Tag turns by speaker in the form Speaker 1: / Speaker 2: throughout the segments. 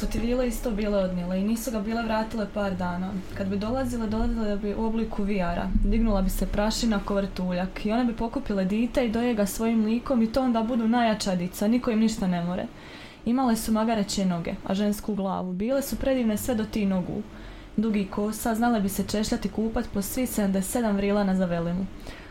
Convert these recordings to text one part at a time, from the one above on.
Speaker 1: su ti vile isto bile odnijele i nisu ga bile vratile par dana. Kad bi dolazile, dolazile bi u obliku vijara. Dignula bi se prašina ko vrtuljak i one bi pokupile dite i doje ga svojim likom i to onda budu najjača dica, niko im ništa ne more. Imale su magareće noge, a žensku glavu. Bile su predivne sve do ti nogu. Dugi kosa, znale bi se češljati kupat po svi 77 vrila na zavelimu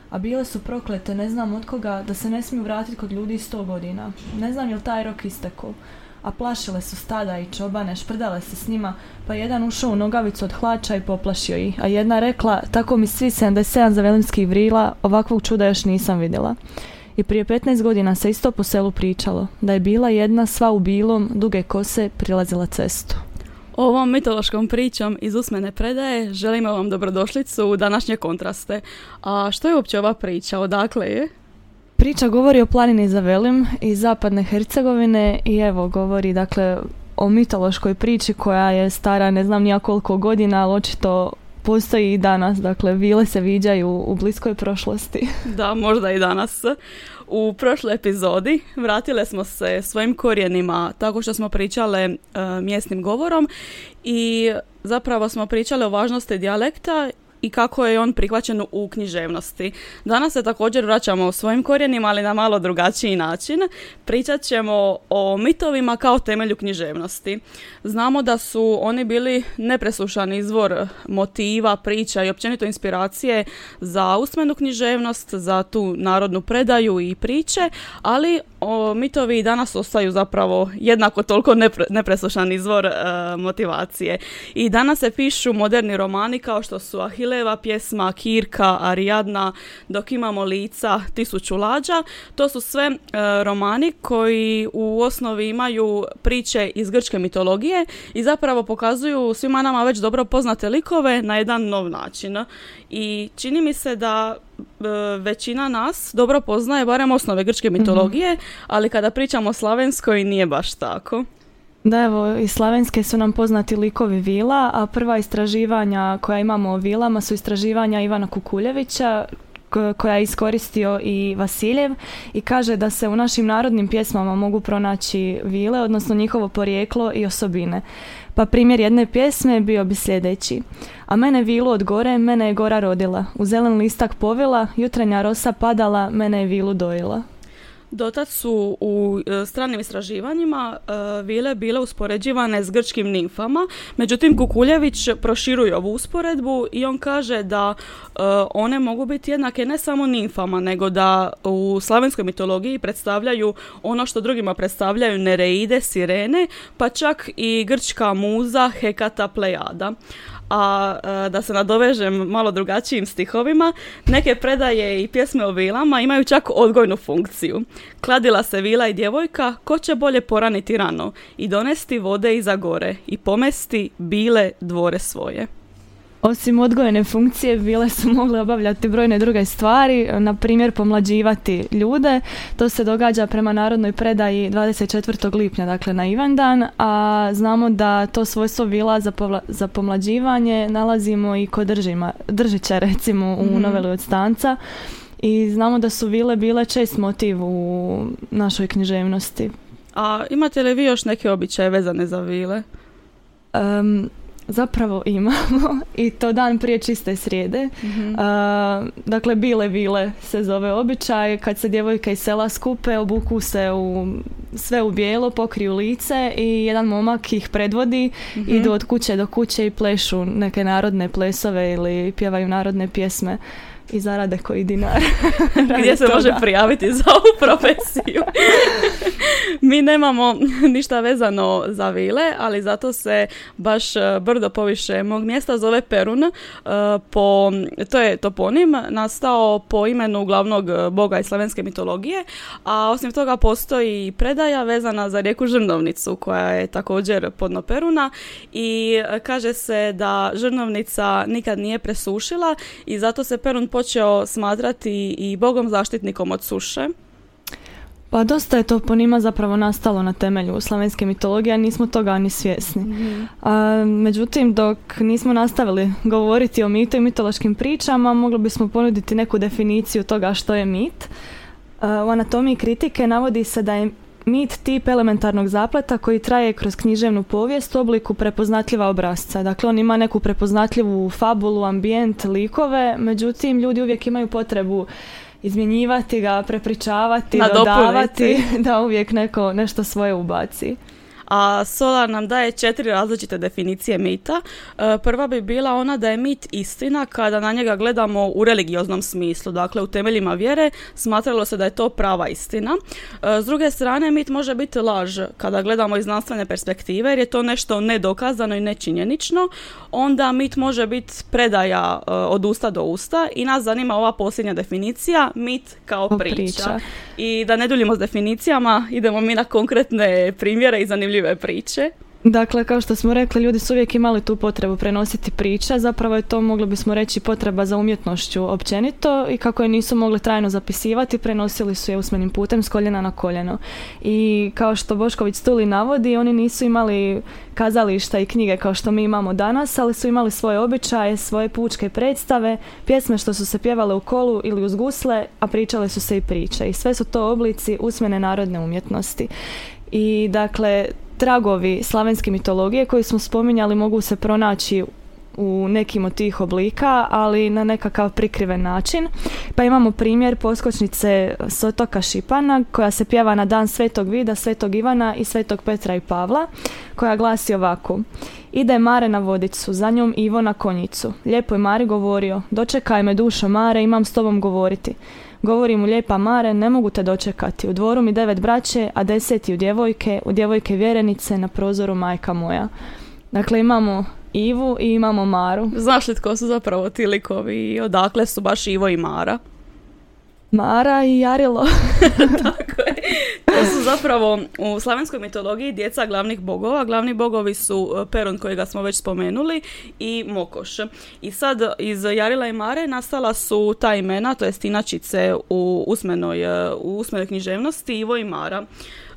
Speaker 1: a bile su proklete ne znam od koga da se ne smiju vratiti kod ljudi sto godina. Ne znam jel taj rok istekao. A plašile su stada i čobane, šprdale se s njima, pa jedan ušao u nogavicu od hlača i poplašio ih, a jedna rekla, tako mi svi 77 zavelimskih vrila, ovakvog čuda još nisam vidjela. I prije 15 godina se isto po selu pričalo, da je bila jedna sva u bilom, duge kose, prilazila cestu.
Speaker 2: Ovom mitološkom pričom iz usmene predaje želimo vam dobrodošlicu u današnje kontraste. A što je uopće ova priča? Odakle je?
Speaker 1: Priča govori o planini Zavelim iz zapadne Hercegovine i evo govori dakle o mitološkoj priči koja je stara ne znam nija koliko godina, ali očito postoji i danas, dakle vile se viđaju u bliskoj prošlosti.
Speaker 2: Da, možda i danas. U prošloj epizodi vratile smo se svojim korijenima tako što smo pričale e, mjesnim govorom i zapravo smo pričale o važnosti dijalekta i kako je on prihvaćen u književnosti. Danas se također vraćamo u svojim korijenima, ali na malo drugačiji način. Pričat ćemo o mitovima kao temelju književnosti. Znamo da su oni bili nepreslušan izvor motiva, priča i općenito inspiracije za usmenu književnost, za tu narodnu predaju i priče, ali o, mitovi danas ostaju zapravo jednako toliko nepreslušan izvor e, motivacije. I danas se pišu moderni romani kao što su Ahileva pjesma, Kirka, Ariadna, dok imamo lica Tisuću lađa. To su sve e, romani koji u osnovi imaju priče iz grčke mitologije i zapravo pokazuju svima nama već dobro poznate likove na jedan nov način. I čini mi se da većina nas dobro poznaje barem osnove grčke mitologije, ali kada pričamo o slavenskoj nije baš tako.
Speaker 1: Da, evo, i slavenske su nam poznati likovi vila, a prva istraživanja koja imamo o vilama su istraživanja Ivana Kukuljevića, koja je iskoristio i Vasiljev i kaže da se u našim narodnim pjesmama mogu pronaći vile, odnosno njihovo porijeklo i osobine. Pa primjer jedne pjesme bio bi sljedeći. A mene vilu od gore, mene je gora rodila. U zelen listak povila, jutrenja rosa padala, mene je vilu dojila.
Speaker 2: Dotad su u e, stranim istraživanjima e, vile bile uspoređivane s grčkim nimfama, međutim Kukuljević proširuje ovu usporedbu i on kaže da e, one mogu biti jednake ne samo nimfama, nego da u slavenskoj mitologiji predstavljaju ono što drugima predstavljaju Nereide, Sirene, pa čak i grčka muza Hekata Plejada a e, da se nadovežem malo drugačijim stihovima, neke predaje i pjesme o vilama imaju čak odgojnu funkciju. Kladila se vila i djevojka, ko će bolje poraniti rano i donesti vode iza gore i pomesti bile dvore svoje.
Speaker 1: Osim odgojene funkcije bile su mogle obavljati brojne druge stvari, na primjer pomlađivati ljude. To se događa prema narodnoj predaji 24. lipnja, dakle na Ivandan, a znamo da to svojstvo vila za, za pomlađivanje nalazimo i kod držima, držića recimo u mm noveli od stanca. I znamo da su vile bile čest motiv u našoj književnosti.
Speaker 2: A imate li vi još neke običaje vezane za vile?
Speaker 1: Um, Zapravo imamo i to dan prije čiste srijede. mm dakle, bile vile se zove običaj. Kad se djevojka iz sela skupe, obuku se u, sve u bijelo, pokriju lice i jedan momak ih predvodi. mm Idu od kuće do kuće i plešu neke narodne plesove ili pjevaju narodne pjesme i zarade koji dinar.
Speaker 2: Gdje se može prijaviti za ovu profesiju. Mi nemamo ništa vezano za vile, ali zato se baš e, brdo poviše mog mjesta zove Perun. E, po, to je toponim nastao po imenu glavnog e, boga iz slavenske mitologije, a osim toga postoji predaja vezana za rijeku Žrnovnicu koja je također podno Peruna i kaže se da Žrnovnica nikad nije presušila i zato se Perun počeo smatrati i bogom zaštitnikom od suše.
Speaker 1: Pa dosta je to po njima zapravo nastalo na temelju slavenske mitologije, a nismo toga ni svjesni. Mhm. A, međutim, dok nismo nastavili govoriti o mitu i mitološkim pričama, mogli bismo ponuditi neku definiciju toga što je mit. u anatomiji kritike navodi se da je mit tip elementarnog zapleta koji traje kroz književnu povijest u obliku prepoznatljiva obrazca. Dakle, on ima neku prepoznatljivu fabulu, ambijent, likove, međutim, ljudi uvijek imaju potrebu izmjenjivati ga, prepričavati, dodavati, da uvijek neko nešto svoje ubaci
Speaker 2: a Solar nam daje četiri različite definicije mita. E, prva bi bila ona da je mit istina kada na njega gledamo u religioznom smislu, dakle u temeljima vjere smatralo se da je to prava istina. E, s druge strane, mit može biti laž kada gledamo iz znanstvene perspektive jer je to nešto nedokazano i nečinjenično. Onda mit može biti predaja e, od usta do usta i nas zanima ova posljednja definicija, mit kao priča. priča. I da ne duljimo s definicijama, idemo mi na konkretne primjere i zanimljive priče.
Speaker 1: Dakle, kao što smo rekli, ljudi su uvijek imali tu potrebu prenositi priče, zapravo je to, mogli bismo reći, potreba za umjetnošću općenito i kako je nisu mogli trajno zapisivati, prenosili su je usmenim putem s koljena na koljeno. I kao što Bošković Stuli navodi, oni nisu imali kazališta i knjige kao što mi imamo danas, ali su imali svoje običaje, svoje pučke predstave, pjesme što su se pjevale u kolu ili uz gusle, a pričale su se i priče. I sve su to oblici usmene narodne umjetnosti. I dakle, tragovi slavenske mitologije koji smo spominjali mogu se pronaći u nekim od tih oblika, ali na nekakav prikriven način. Pa imamo primjer poskočnice s otoka Šipana koja se pjeva na dan Svetog Vida, Svetog Ivana i Svetog Petra i Pavla, koja glasi ovako. Ide Mare na vodicu, za njom Ivo na konjicu. Lijepo je Mari govorio, dočekaj me dušo Mare, imam s tobom govoriti. Govori mu lijepa Mare, ne mogu te dočekati. U dvoru mi devet braće, a deseti u djevojke, u djevojke vjerenice, na prozoru majka moja. Dakle, imamo Ivu i imamo Maru.
Speaker 2: Znaš li tko su zapravo ti likovi i odakle su baš Ivo i Mara?
Speaker 1: Mara i Jarilo.
Speaker 2: Tako je. To su zapravo u slavenskoj mitologiji djeca glavnih bogova. Glavni bogovi su e, Peron kojega smo već spomenuli i Mokoš. I sad iz Jarila i Mare nastala su ta imena, to jest inačice u usmenoj, e, u usmenoj književnosti Ivo i Mara.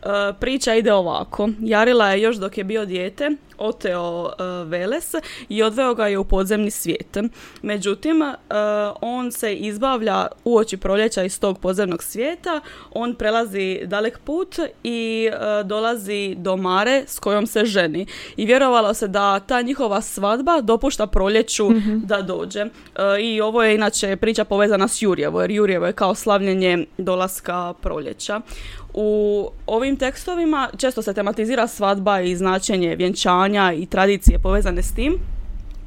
Speaker 2: E, priča ide ovako. Jarila je još dok je bio dijete oteo e, Veles i odveo ga je u podzemni svijet. Međutim, e, on se izbavlja uoči proljeća iz tog podzemnog svijeta, on prelazi dalek put i dolazi do Mare s kojom se ženi. I vjerovalo se da ta njihova svadba dopušta proljeću mhm. da dođe. I ovo je inače priča povezana s Jurjevo, jer Jurjevo je kao slavljenje dolaska proljeća. U ovim tekstovima često se tematizira svadba i značenje vjenčanja i tradicije povezane s tim.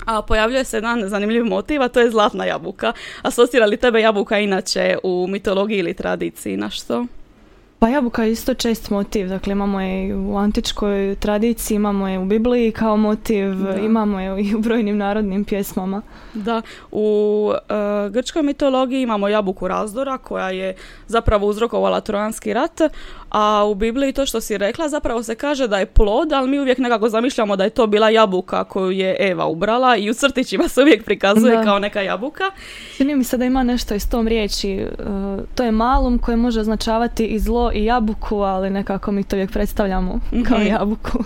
Speaker 2: A pojavljuje se jedan zanimljiv motiv, a to je zlatna jabuka. Asocira li tebe jabuka inače u mitologiji ili tradiciji na što?
Speaker 1: Pa jabuka je isto čest motiv, dakle imamo je u antičkoj tradiciji, imamo je u Bibliji kao motiv, imamo je i u brojnim narodnim pjesmama.
Speaker 2: Da, u uh, grčkoj mitologiji imamo jabuku razdora koja je zapravo uzrokovala trojanski rat, a u Bibliji to što si rekla zapravo se kaže da je plod, ali mi uvijek nekako zamišljamo da je to bila jabuka koju je Eva ubrala i u crtićima se uvijek prikazuje kao neka jabuka.
Speaker 1: Čini mi se da ima nešto iz tom riječi, e, to je malum koje može označavati i zlo i jabuku, ali nekako mi to uvijek predstavljamo kao mhm. jabuku.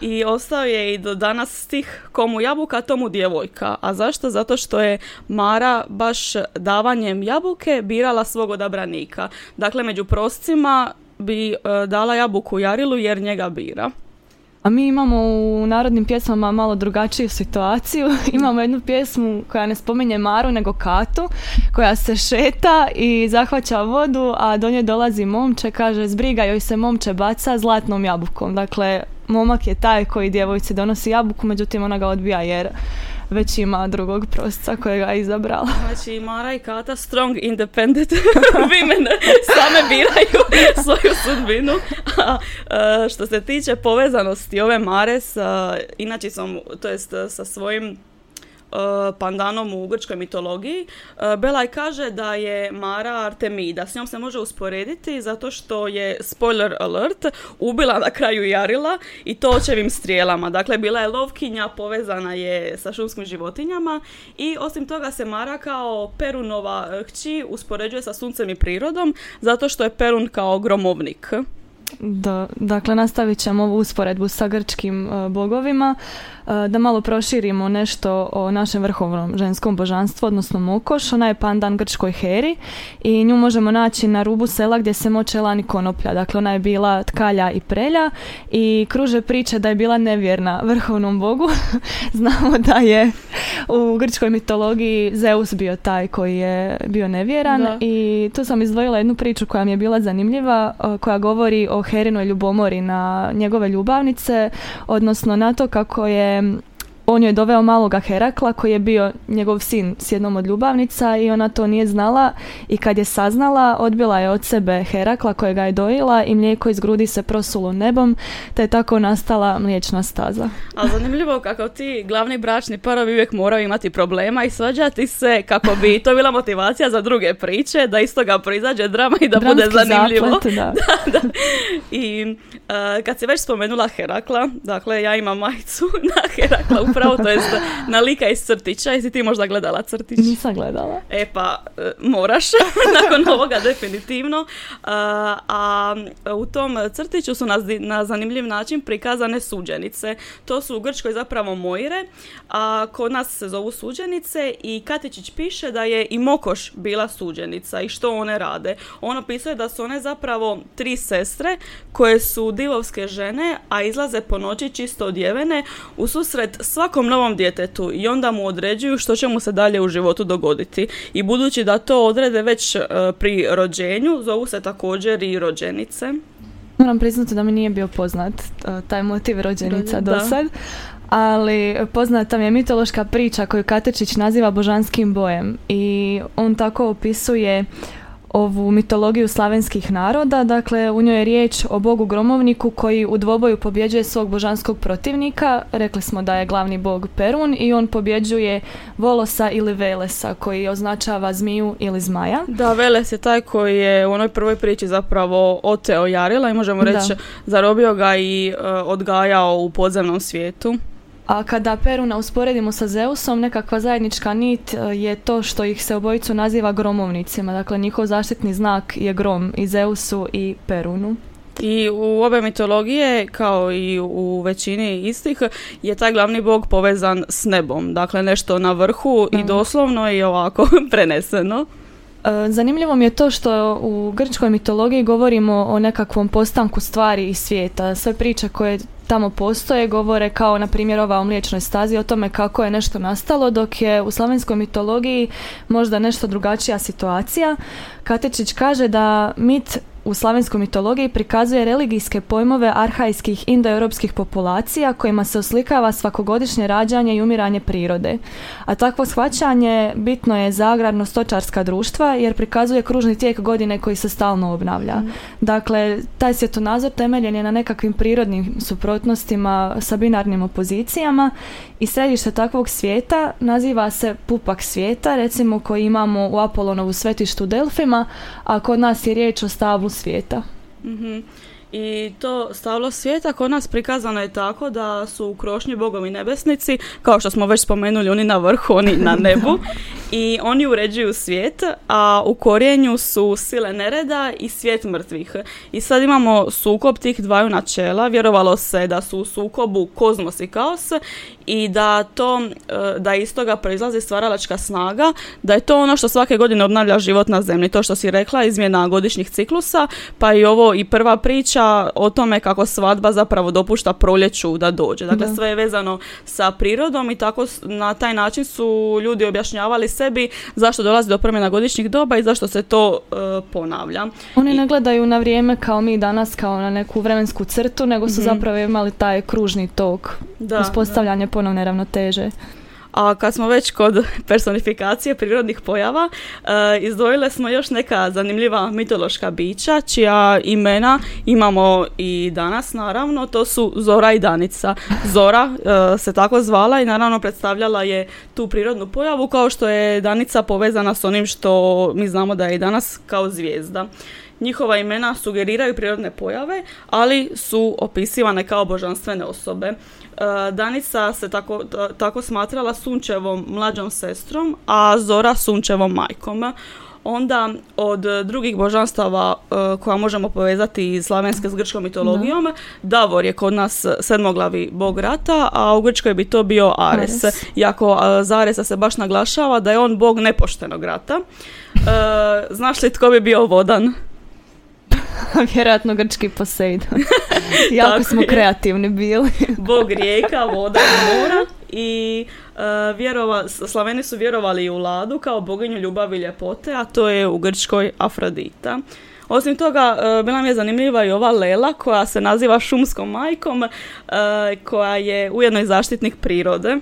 Speaker 2: I ostao je i do danas stih komu jabuka, tomu djevojka. A zašto? Zato što je Mara baš davanjem jabuke birala svog odabranika. Dakle, među proscima bi e, dala jabuku Jarilu jer njega bira.
Speaker 1: A mi imamo u narodnim pjesmama malo drugačiju situaciju. imamo jednu pjesmu koja ne spominje Maru nego Katu, koja se šeta i zahvaća vodu, a do nje dolazi momče, kaže zbriga joj se momče baca zlatnom jabukom. Dakle, momak je taj koji djevojci donosi jabuku, međutim ona ga odbija jer već ima drugog prosca kojega je izabrala.
Speaker 2: Znači Mara i Kata strong independent women same biraju svoju sudbinu. A, što se tiče povezanosti ove Mare sa sam to jest sa svojim pandanom u grčkoj mitologiji. E, Belaj kaže da je Mara Artemida. S njom se može usporediti zato što je, spoiler alert, ubila na kraju Jarila i to očevim strijelama. Dakle, bila je lovkinja, povezana je sa šumskim životinjama i osim toga se Mara kao Perunova kći uspoređuje sa suncem i prirodom zato što je Perun kao gromovnik.
Speaker 1: Da, dakle, nastavit ćemo ovu usporedbu sa grčkim e, bogovima. E, da malo proširimo nešto o našem vrhovnom ženskom božanstvu, odnosno Mokoš. Ona je pandan grčkoj Heri i nju možemo naći na rubu sela gdje se moče lani konoplja. Dakle, ona je bila tkalja i prelja i kruže priče da je bila nevjerna vrhovnom bogu. Znamo da je u grčkoj mitologiji Zeus bio taj koji je bio nevjeran i tu sam izdvojila jednu priču koja mi je bila zanimljiva, e, koja govori o Herinoj ljubomori na njegove ljubavnice, odnosno na to kako je on je doveo maloga Herakla koji je bio njegov sin s jednom od ljubavnica i ona to nije znala i kad je saznala odbila je od sebe Herakla kojega je dojila i mlijeko iz grudi se prosulo nebom te je tako nastala mliječna staza.
Speaker 2: A zanimljivo kako ti glavni bračni parovi uvijek moraju imati problema i svađati se kako bi to bila motivacija za druge priče, da iz toga proizađe drama i da bude zanimljivo.
Speaker 1: da.
Speaker 2: da, I uh, kad si već spomenula Herakla, dakle ja imam majicu na Herakla upravo, to jest na lika iz crtića. Jesi ti možda gledala crtić?
Speaker 1: Nisam gledala.
Speaker 2: E pa, e, moraš, nakon ovoga definitivno. A, a u tom crtiću su na, na zanimljiv način prikazane suđenice. To su u Grčkoj zapravo Moire, a kod nas se zovu suđenice i Katičić piše da je i Mokoš bila suđenica i što one rade. Ono pisuje da su one zapravo tri sestre koje su divovske žene, a izlaze po noći čisto odjevene u susret svakom novom djetetu i onda mu određuju što će mu se dalje u životu dogoditi. I budući da to odrede već e, pri rođenju, zovu se također i rođenice.
Speaker 1: Moram priznati da mi nije bio poznat e, taj motiv rođenica do sad, ali poznata mi je mitološka priča koju Katečić naziva božanskim bojem i on tako opisuje ovu mitologiju slavenskih naroda. Dakle, u njoj je riječ o bogu gromovniku koji u dvoboju pobjeđuje svog božanskog protivnika. Rekli smo da je glavni bog Perun i on pobjeđuje Volosa ili Velesa koji označava zmiju ili zmaja.
Speaker 2: Da, Veles je taj koji je u onoj prvoj priči zapravo oteo Jarila i možemo reći zarobio ga i uh, odgajao u podzemnom svijetu.
Speaker 1: A kada Peruna usporedimo sa Zeusom, nekakva zajednička nit e, je to što ih se obojicu naziva gromovnicima. Dakle, njihov zaštitni znak je grom i Zeusu i Perunu.
Speaker 2: I u ove mitologije, kao i u većini istih, je taj glavni bog povezan s nebom. Dakle, nešto na vrhu i doslovno i ovako preneseno.
Speaker 1: E, zanimljivo mi je to što u grčkoj mitologiji govorimo o nekakvom postanku stvari i svijeta. Sve priče koje tamo postoje govore kao na primjer ova o mliječnoj stazi o tome kako je nešto nastalo dok je u slavenskoj mitologiji možda nešto drugačija situacija. Katečić kaže da mit u slavenskoj mitologiji prikazuje religijske pojmove arhajskih indoeuropskih populacija kojima se oslikava svakogodišnje rađanje i umiranje prirode. A takvo shvaćanje bitno je za agrarno-stočarska društva jer prikazuje kružni tijek godine koji se stalno obnavlja. Mm. Dakle, taj svjetonazor temeljen je na nekakvim prirodnim suprotnostima sa binarnim opozicijama i središte takvog svijeta naziva se pupak svijeta, recimo koji imamo u Apolonovu svetištu Delfima, a kod nas je riječ o stablu svijeta.
Speaker 2: mm I to stavlo svijeta kod nas prikazano je tako da su u krošnji bogovi nebesnici, kao što smo već spomenuli, oni na vrhu, oni na nebu. I oni uređuju svijet, a u korijenju su sile nereda i svijet mrtvih. I sad imamo sukob tih dvaju načela. Vjerovalo se da su u sukobu kozmos i kaos i da to, e, da iz toga proizlazi stvaralačka snaga, da je to ono što svake godine obnavlja život na zemlji. To što si rekla, izmjena godišnjih ciklusa, pa i ovo i prva priča o tome kako svadba zapravo dopušta proljeću da dođe. Dakle, sve je vezano sa prirodom i tako na taj način su ljudi objašnjavali sebi zašto dolazi do promjena godišnjih doba i zašto se to e, ponavlja.
Speaker 1: Oni ne gledaju na vrijeme kao mi danas, kao na neku vremensku crtu, nego su mhm. zapravo imali taj kružni tok, da, uspostavljanje ponovne ravnoteže.
Speaker 2: A kad smo već kod personifikacije prirodnih pojava, e, izdvojile smo još neka zanimljiva mitološka bića, čija imena imamo i danas naravno, to su Zora i Danica. Zora e, se tako zvala i naravno predstavljala je tu prirodnu pojavu kao što je Danica povezana s onim što mi znamo da je i danas kao zvijezda. Njihova imena sugeriraju prirodne pojave, ali su opisivane kao božanstvene osobe. E, Danica se tako, tako smatrala Sunčevom mlađom sestrom, a Zora Sunčevom majkom. Onda od drugih božanstava e, koja možemo povezati slavenske s grčkom mitologijom, Davor je kod nas sedmoglavi bog rata, a u Grčkoj bi to bio Ares.
Speaker 1: Ares.
Speaker 2: Iako e, za Aresa se baš naglašava da je on bog nepoštenog rata. Znaš li tko bi bio vodan?
Speaker 1: Vjerojatno grčki Poseidon. jako smo
Speaker 2: je.
Speaker 1: kreativni bili.
Speaker 2: bog rijeka, voda i mora i e, vjerova, Slaveni su vjerovali u Ladu kao boginju ljubavi i ljepote, a to je u Grčkoj Afrodita. Osim toga, e, bila mi je zanimljiva i ova Lela koja se naziva šumskom majkom, e, koja je ujedno i zaštitnik prirode.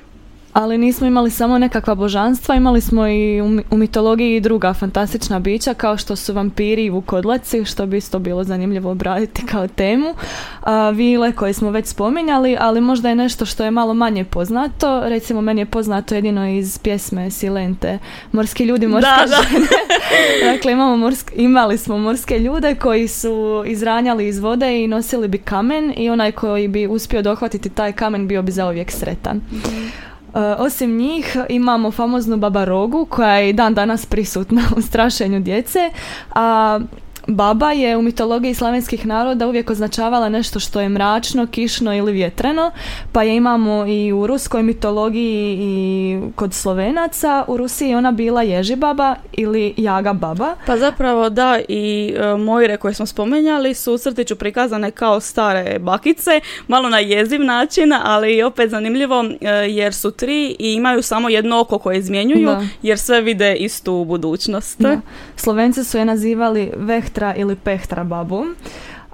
Speaker 1: Ali nismo imali samo nekakva božanstva, imali smo i u, mi- u mitologiji druga fantastična bića kao što su vampiri i vukodlaci, što bi isto bilo zanimljivo obraditi kao temu. A, vile koje smo već spominjali, ali možda je nešto što je malo manje poznato. Recimo, meni je poznato jedino iz pjesme Silente. Morski ljudi, morske
Speaker 2: Da, da.
Speaker 1: žene. dakle, imamo morsk- imali smo morske ljude koji su izranjali iz vode i nosili bi kamen i onaj koji bi uspio dohvatiti taj kamen bio bi zauvijek sretan. E, osim njih imamo famoznu Baba Rogu koja je i dan danas prisutna u strašenju djece, a Baba je u mitologiji slavenskih naroda uvijek označavala nešto što je mračno, kišno ili vjetreno, pa je imamo i u ruskoj mitologiji i kod Slovenaca. U Rusiji je ona bila Ježi baba ili Jaga baba.
Speaker 2: Pa zapravo da i e, Mojre koje smo spomenjali su u crtiću prikazane kao stare bakice, malo na jeziv način, ali opet zanimljivo e, jer su tri i imaju samo jedno oko koje izmjenjuju
Speaker 1: Da.
Speaker 2: jer sve vide istu budućnost.
Speaker 1: Da. Slovenci su je nazivali Vehtra ili Pehtra babu.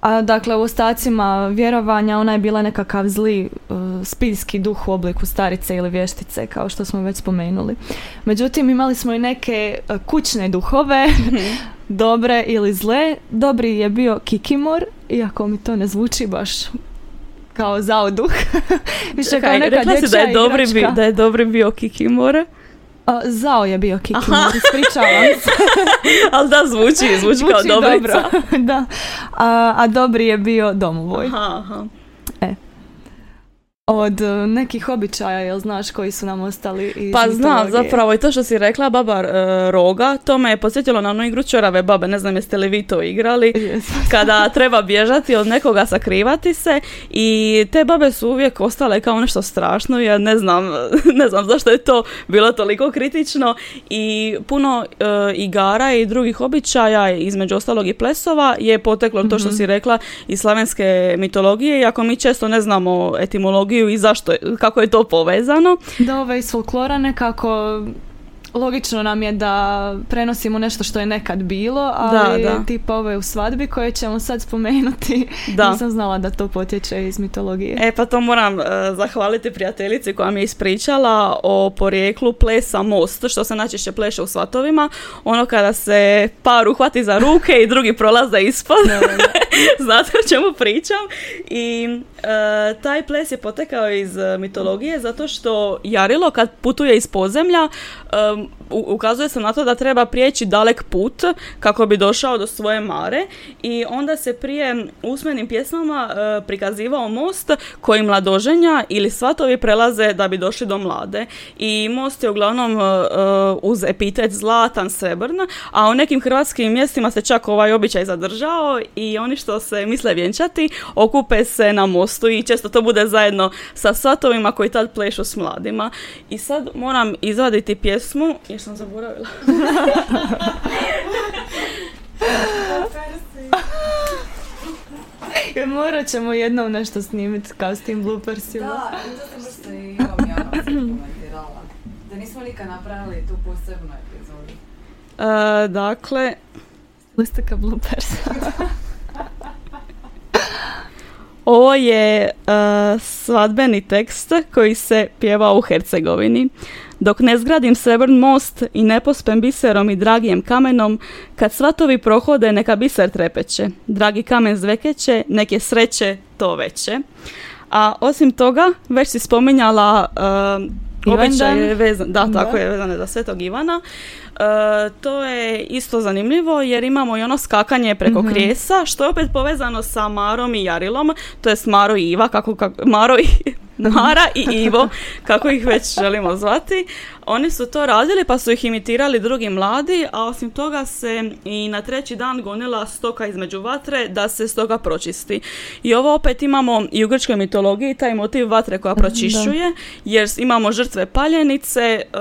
Speaker 1: A, dakle, u ostacima vjerovanja ona je bila nekakav zli uh, spiljski duh u obliku starice ili vještice, kao što smo već spomenuli. Međutim, imali smo i neke uh, kućne duhove, dobre ili zle. Dobri je bio Kikimor, iako mi to ne zvuči baš kao zao duh. Više kao neka
Speaker 2: rekla si da je, dobri da je dobri bio Kikimore,
Speaker 1: A, zao je bio Kikimor, ispričavam se.
Speaker 2: ali da zvuči, zvuči, kao
Speaker 1: Zvuči
Speaker 2: dobrica.
Speaker 1: dobro, da. A, a dobri je bio domovoj.
Speaker 2: Aha, aha.
Speaker 1: Od e, nekih običaja, jel znaš koji su nam ostali iz
Speaker 2: Pa znam, zapravo i to što si rekla, baba e, Roga, to me je podsjetilo na onu igru Čorave babe, ne znam jeste li vi to igrali. Kada treba bježati od nekoga, sakrivati se i te babe su uvijek ostale kao nešto strašno, ja ne znam, ne znam zašto je to bilo toliko kritično i puno e, igara i drugih običaja, između ostalog i plesova, je poteklo to što si rekla iz slavenske mitologije, iako mi često ne znamo etimologiju i zašto, kako je to povezano.
Speaker 1: Da, ove iz folklora nekako logično nam je da prenosimo nešto što je nekad bilo, ali
Speaker 2: Da, da.
Speaker 1: tipa ove u svadbi koje ćemo sad spomenuti,
Speaker 2: Da.
Speaker 1: nisam znala da to potječe iz mitologije.
Speaker 2: E pa to moram e, zahvaliti prijateljici koja mi je ispričala o porijeklu plesa most, što se najčešće pleše u svatovima. Ono kada se par uhvati za ruke i drugi prolaze ispod. Znate o čemu pričam? I e, taj ples je potekao iz e, mitologije zato što Jarilo kad putuje iz podzemlja e, u- ukazuje se na to da treba prijeći dalek put kako bi došao do svoje mare i onda se prije usmenim pjesmama e, prikazivao most koji mladoženja ili svatovi prelaze da bi došli do mlade. I most je uglavnom e, uz epitet zlatan, srebrn, a u nekim hrvatskim mjestima se čak ovaj običaj zadržao i oni što se misle vjenčati okupe se na mostu i često to bude zajedno sa svatovima koji tad plešu s mladima. I sad moram izvaditi pjesmu jer sam zaboravila.
Speaker 1: Morat ćemo jednom nešto snimiti kao s tim bloopersima.
Speaker 3: Da, to sam baš se i ovom Janom sam komentirala. Da nismo nikad napravili tu posebnu epizodu.
Speaker 2: E, dakle,
Speaker 1: Listaka bloopersa.
Speaker 2: Ovo je e, svadbeni tekst koji se pjeva u Hercegovini. Dok ne zgradim srebrn most i ne pospem biserom i dragijem kamenom, kad svatovi prohode neka biser trepeće, dragi kamen zvekeće, nek je sreće to veće. A osim toga, već si spominjala uh, običaj vezan, da, tako
Speaker 1: Da.
Speaker 2: je vezane za Svetog Ivana. E, to je isto zanimljivo jer imamo i ono skakanje preko
Speaker 1: Mhm.
Speaker 2: krijesa, što je opet povezano sa Marom i Jarilom, to jest Maro i Iva, kako, kako Maro i Mara i Ivo, kako ih već želimo zvati, oni su to radili pa su ih imitirali drugi mladi, a osim toga se i na treći dan gonila stoka između vatre da se stoga pročisti. I ovo opet imamo i u grčkoj mitologiji taj motiv vatre koja pročišćuje, jer imamo žrtve paljenice uh,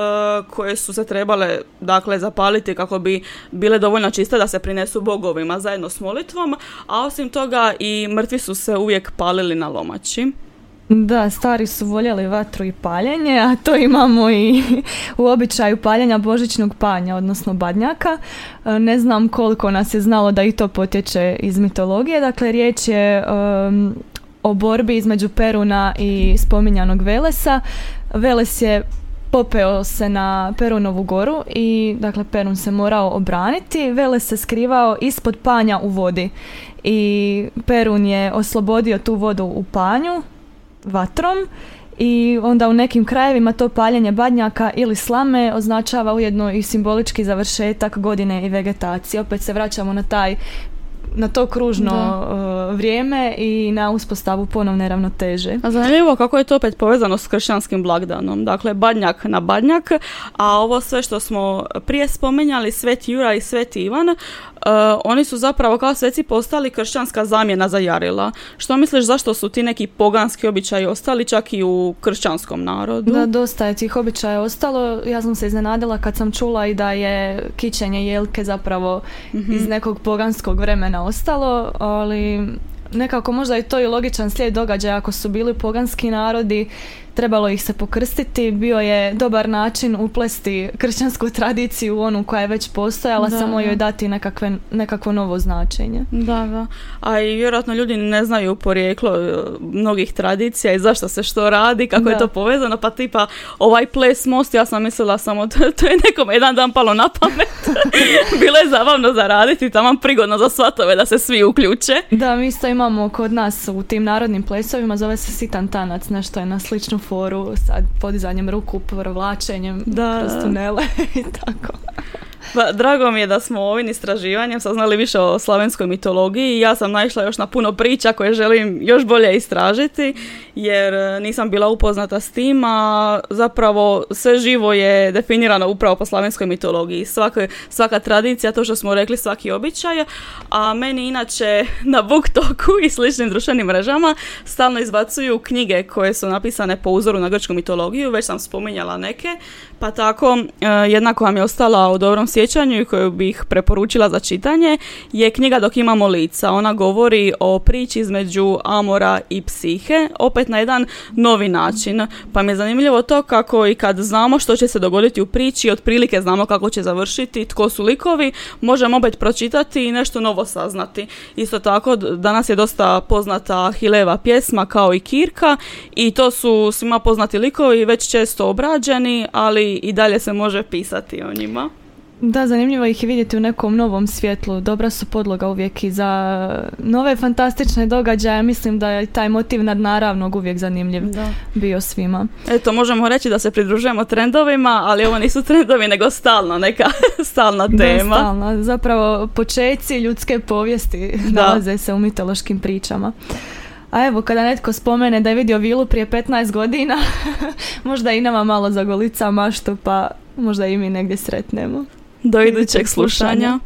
Speaker 2: koje su se trebale dakle zapaliti kako bi bile dovoljno čiste da se prinesu bogovima zajedno s molitvom, a osim toga i mrtvi su se uvijek palili na lomači.
Speaker 1: Da, stari su voljeli vatru i paljenje, a to imamo i u običaju paljenja božićnog panja, odnosno badnjaka. E, ne znam koliko nas je znalo da i to potječe iz mitologije. Dakle, riječ je o borbi između Peruna i spominjanog Velesa. Veles je popeo se na Perunovu goru i dakle Perun se morao obraniti. Veles se skrivao ispod panja u vodi i Perun je oslobodio tu vodu u panju vatrom i onda u nekim krajevima to paljenje badnjaka ili slame označava ujedno i simbolički završetak godine i vegetacije. Opet se vraćamo na taj na to kružno uh, vrijeme i na uspostavu ponovne ravnoteže.
Speaker 2: A zanimljivo kako je to opet povezano s kršćanskim blagdanom. Dakle, badnjak na badnjak, a ovo sve što smo prije spomenjali, Sveti Jura i Sveti Ivan, uh, oni su zapravo kao sveci postali kršćanska zamjena za Jarila. Što misliš zašto su ti neki poganski običaji ostali čak i u kršćanskom narodu?
Speaker 1: Da, dosta je tih običaja ostalo. Ja sam se iznenadila kad sam čula i da je kićenje jelke zapravo mhm. iz nekog poganskog vremena ostalo, ali nekako možda je to i logičan slijed događaja ako su bili poganski narodi trebalo ih se pokrstiti, bio je dobar način uplesti kršćansku tradiciju u onu koja je već postojala, samo joj dati nekakve, nekakvo novo značenje.
Speaker 2: Da, da. A i vjerojatno ljudi ne znaju porijeklo e, mnogih tradicija i zašto se što radi, kako je to povezano, pa tipa ovaj ples most, ja sam mislila samo to, to je nekom jedan dan palo na pamet. Bilo je zabavno zaraditi, tamo prigodno za svatove da se svi uključe.
Speaker 1: Da, mi isto imamo kod nas u tim narodnim plesovima, zove se sitan tanac, nešto je na sličnu foru sa podizanjem ruku, provlačenjem da. kroz tunele i tako.
Speaker 2: Pa, drago mi je da smo ovim istraživanjem saznali više o slavenskoj mitologiji i ja sam naišla još na puno priča koje želim još bolje istražiti jer e, nisam bila upoznata s tim, a zapravo sve živo je definirano upravo po slavenskoj mitologiji. Svaka, svaka tradicija, to što smo rekli, svaki običaj, a meni inače na BookToku i sličnim društvenim mrežama stalno izbacuju knjige koje su napisane po uzoru na grčku mitologiju, već sam spominjala neke, pa tako e, jedna koja mi je ostala u dobrom i koju bih preporučila za čitanje je knjiga Dok imamo lica. Ona govori o priči između Amora i Psihe, opet na jedan novi način. Pa mi je zanimljivo to kako i kad znamo što će se dogoditi u priči, otprilike znamo kako će završiti, tko su likovi, možemo opet pročitati i nešto novo saznati. Isto tako, danas je dosta poznata Hileva pjesma kao i Kirka i to su svima poznati likovi, već često obrađeni, ali i dalje se može pisati o njima.
Speaker 1: Da, zanimljivo ih je vidjeti u nekom novom svjetlu. Dobra su podloga uvijek i za nove fantastične događaje. Mislim da je taj motiv nadnaravnog uvijek zanimljiv da. bio svima.
Speaker 2: Eto, možemo reći da se pridružujemo trendovima, ali ovo nisu trendovi, nego stalno neka stalna tema.
Speaker 1: Da, stalna. Zapravo, počeci ljudske povijesti da. nalaze se u mitološkim pričama. A evo, kada netko spomene da je vidio vilu prije 15 godina, možda i nama malo zagolica maštu, pa možda i mi negdje sretnemo.
Speaker 2: Dojdę cię słuszania.